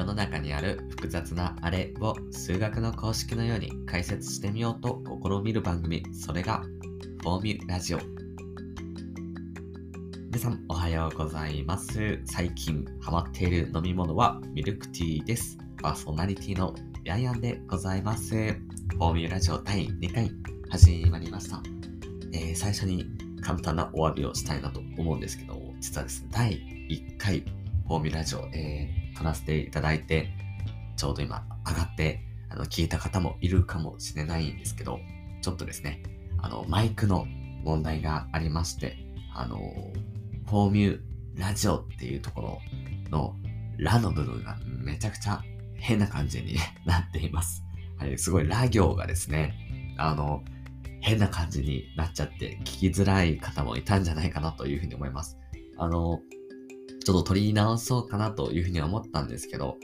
世の中にある複雑なあれを数学の公式のように解説してみようと試みる番組、それがフォーミュラジオ。皆さんおはようございます。最近ハマっている飲み物はミルクティーです。パーソナリティのヤンヤンでございます。フォーミュラジオ第2回始まりました。えー、最初に簡単なお詫びをしたいなと思うんですけど、実はですね、第1回フォーミュラジオ、えー撮らせていただいて、ちょうど今上がって、あの、聞いた方もいるかもしれないんですけど、ちょっとですね、あの、マイクの問題がありまして、あの、フォーミューラジオっていうところのラの部分がめちゃくちゃ変な感じに なっています。はい、すごいラ行がですね、あの、変な感じになっちゃって聞きづらい方もいたんじゃないかなというふうに思います。あの、ちょっと取り直そうかなというふうには思ったんですけど、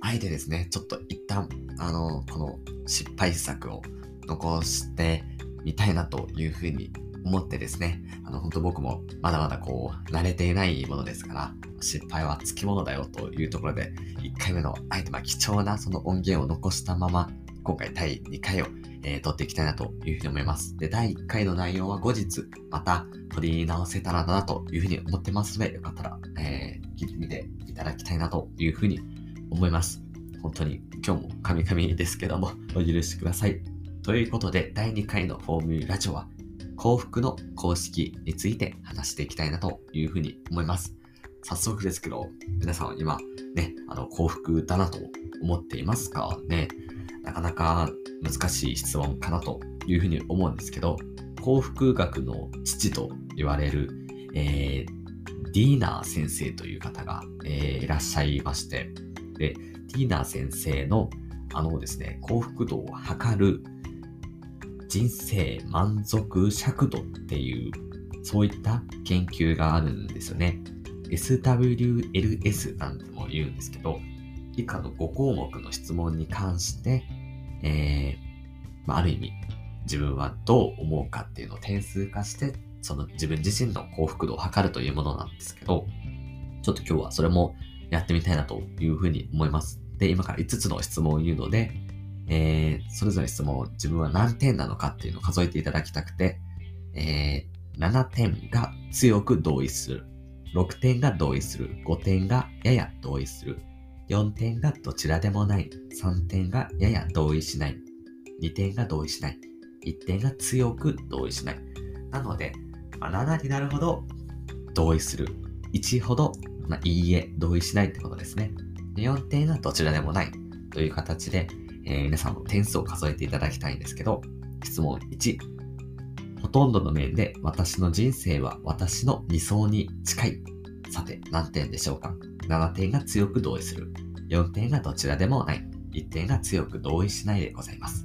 あえてですね、ちょっと一旦、あの、この失敗作を残してみたいなというふうに思ってですね、あの、本当僕もまだまだこう、慣れていないものですから、失敗はつきものだよというところで、1回目の、あえてま貴重なその音源を残したまま、今回第2回を、えー、撮っていきたいなというふうに思います。で、第1回の内容は後日、また取り直せたらなというふうに思ってますので、よかったら、えー、聞いてみていただきたいなというふうに思います。本当に今日もカミカミですけども、お許しください。ということで、第2回のフォーミュラジオは、幸福の公式について話していきたいなというふうに思います。早速ですけど、皆さん今、ね、あの、幸福だなと思っていますか？ね。なかなか難しい質問かなというふうに思うんですけど、幸福学の父と言われる、えー、ディーナー先生という方が、えー、いらっしゃいまして、で、ディーナー先生のあのですね、幸福度を測る人生満足尺度っていう、そういった研究があるんですよね。SWLS なんても言うんですけど、以下の5項目の質問に関して、えー、まあ、ある意味、自分はどう思うかっていうのを点数化して、その自分自身の幸福度を測るというものなんですけど、ちょっと今日はそれもやってみたいなというふうに思います。で、今から5つの質問を言うので、えー、それぞれ質問を自分は何点なのかっていうのを数えていただきたくて、えー、7点が強く同意する。6点が同意する。5点がやや同意する。4点がどちらでもない。3点がやや同意しない。2点が同意しない。1点が強く同意しない。なので、まあ、7になるほど同意する。1ほど、まあ、いいえ、同意しないってことですね。4点がどちらでもないという形で、えー、皆さんの点数を数えていただきたいんですけど、質問1。ほとんどの面で私の人生は私の理想に近い。さて、何点でしょうか？?7 点が強く同意する。4点がどちらでもない。1点が強く同意しないでございます。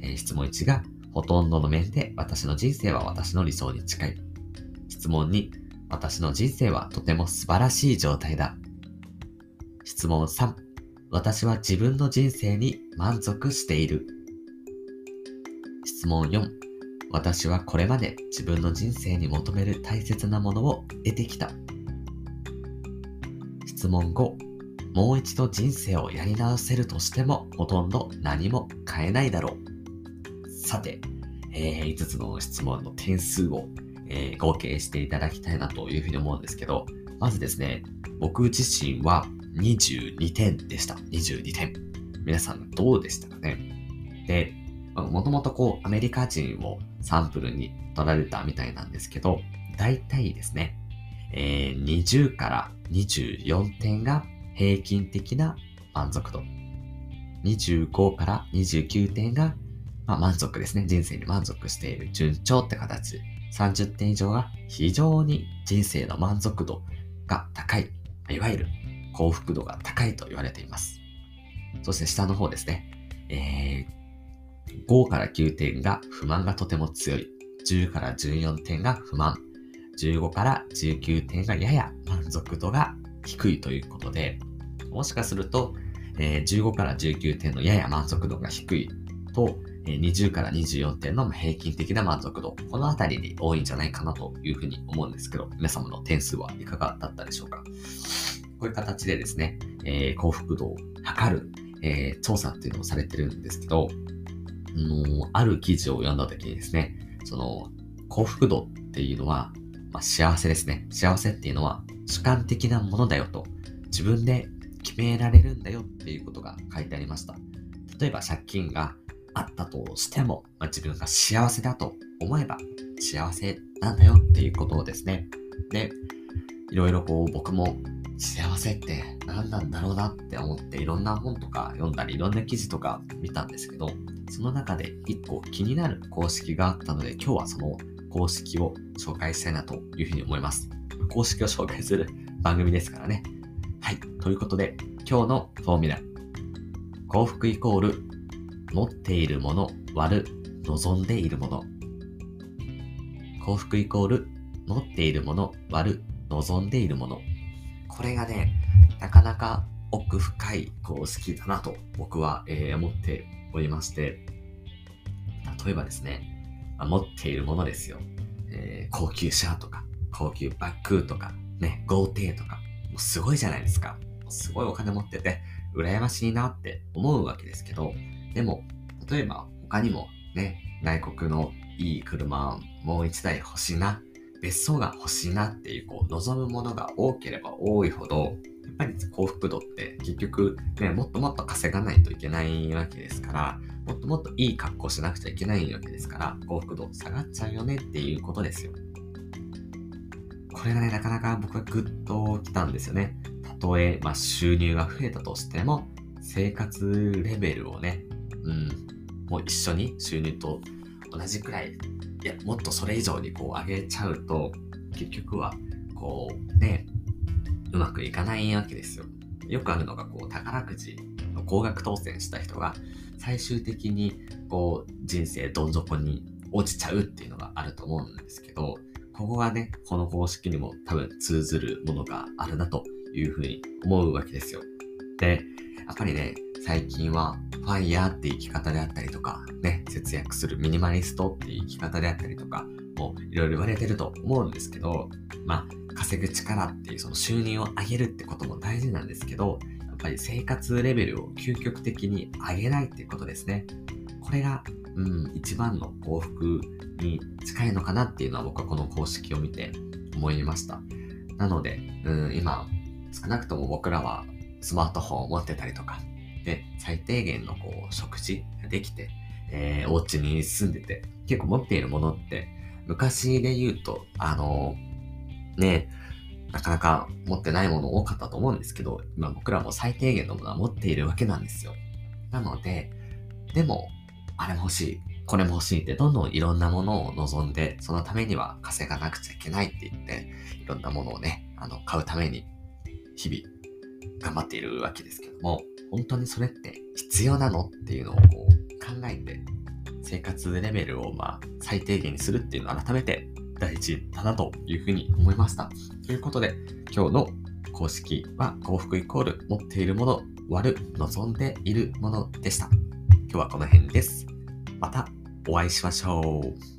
えー、質問1が、ほとんどの面で私の人生は私の理想に近い。質問2、私の人生はとても素晴らしい状態だ。質問3、私は自分の人生に満足している。質問4、私はこれまで自分の人生に求める大切なものを得てきた。質問5、もう一度人生をやり直せるとしてもほとんど何も変えないだろう。さて、えー、5つの質問の点数を、えー、合計していただきたいなというふうに思うんですけど、まずですね、僕自身は22点でした。22点。皆さんどうでしたかね？で、もともとこうアメリカ人をサンプルに取られたみたいなんですけど、大体ですね、えー、20から24点が平均的な満足度。25から29点が、まあ、満足ですね。人生に満足している順調って形。30点以上が非常に人生の満足度が高い。いわゆる幸福度が高いと言われています。そして下の方ですね。えー、5から9点が不満がとても強い。10から14点が不満。15から19点がやや満足度が低いということで、もしかすると、え、15から19点のやや満足度が低いと、え、20から24点の平均的な満足度、このあたりに多いんじゃないかなというふうに思うんですけど、皆様の点数はいかがだったでしょうか？こういう形でですね、え、幸福度を測る、え、調査っていうのをされてるんですけど、のある記事を読んだ時にですね、その幸福度っていうのは、まあ、幸せですね。幸せっていうのは主観的なものだよと、自分で決められるんだよっていうことが書いてありました。例えば借金があったとしても、まあ、自分が幸せだと思えば幸せなんだよっていうことをですね。で、いろいろこう僕も幸せって何なんだろうなって思っていろんな本とか読んだりいろんな記事とか見たんですけど、その中で一個気になる公式があったので今日はその公式を紹介したいなというふうに思います。公式を紹介する番組ですからね。はい。ということで今日のフォーミュラ。幸福イコール持っているもの割る望んでいるもの。幸福イコール持っているもの割る望んでいるもの。これがね、なかなか奥深い公式だなと僕は、えー、思っておりまして、例えばですね、持っているものですよ。えー、高級車とか、高級バッグとか、ね、豪邸とか、もうすごいじゃないですか。すごいお金持ってて、羨ましいなって思うわけですけど、でも、例えば他にもね、外国のいい車もう一台欲しいな、別荘が欲しいなっていうこう望むものが多ければ多いほど、ぱり幸福度って結局ね、もっともっと稼がないといけないわけですから、もっともっといい格好しなくちゃいけないわけですから、幸福度下がっちゃうよねっていうことですよ。これがね、なかなか僕はグッときたんですよね。たとえ、まあ、収入が増えたとしても、生活レベルをね、うん、もう一緒に収入と同じくらい、いや、もっとそれ以上にこう上げちゃうと、結局は、こう、ね、うまくいかないわけですよ。よくあるのが、こう、宝くじの高額当選した人が、最終的に、こう、人生どん底に落ちちゃうっていうのがあると思うんですけど、ここがね、この公式にも多分通ずるものがあるなというふうに思うわけですよ。で、やっぱりね、最近はファイヤーって生き方であったりとか、ね、節約するミニマリストっていう生き方であったりとか、もういろいろ言われてると思うんですけど、まあ、稼ぐ力っていうその収入を上げるってことも大事なんですけど、やっぱり生活レベルを究極的に上げないっていうことですね。これが、うん、一番の幸福に近いのかなっていうのは僕はこの公式を見て思いました。なので、うん、今、少なくとも僕らはスマートフォンを持ってたりとか、で、最低限のこう、食事ができて、えー、お家に住んでて、結構持っているものって、昔で言うと、あのー、ね、なかなか持ってないもの多かったと思うんですけど、今僕らも最低限のものは持っているわけなんですよ。なので、でも、あれも欲しい、これも欲しいってどんどんいろんなものを望んで、そのためには稼がなくちゃいけないって言って、いろんなものをね、あの、買うために、日々、頑張っているわけですけども、本当にそれって必要なのっていうのをこう考えて、生活レベルをまあ最低限にするっていうのを改めて大事だなというふうに思いました。ということで、今日の公式は幸福イコール持っているもの割る望んでいるものでした。今日はこの辺です。またお会いしましょう。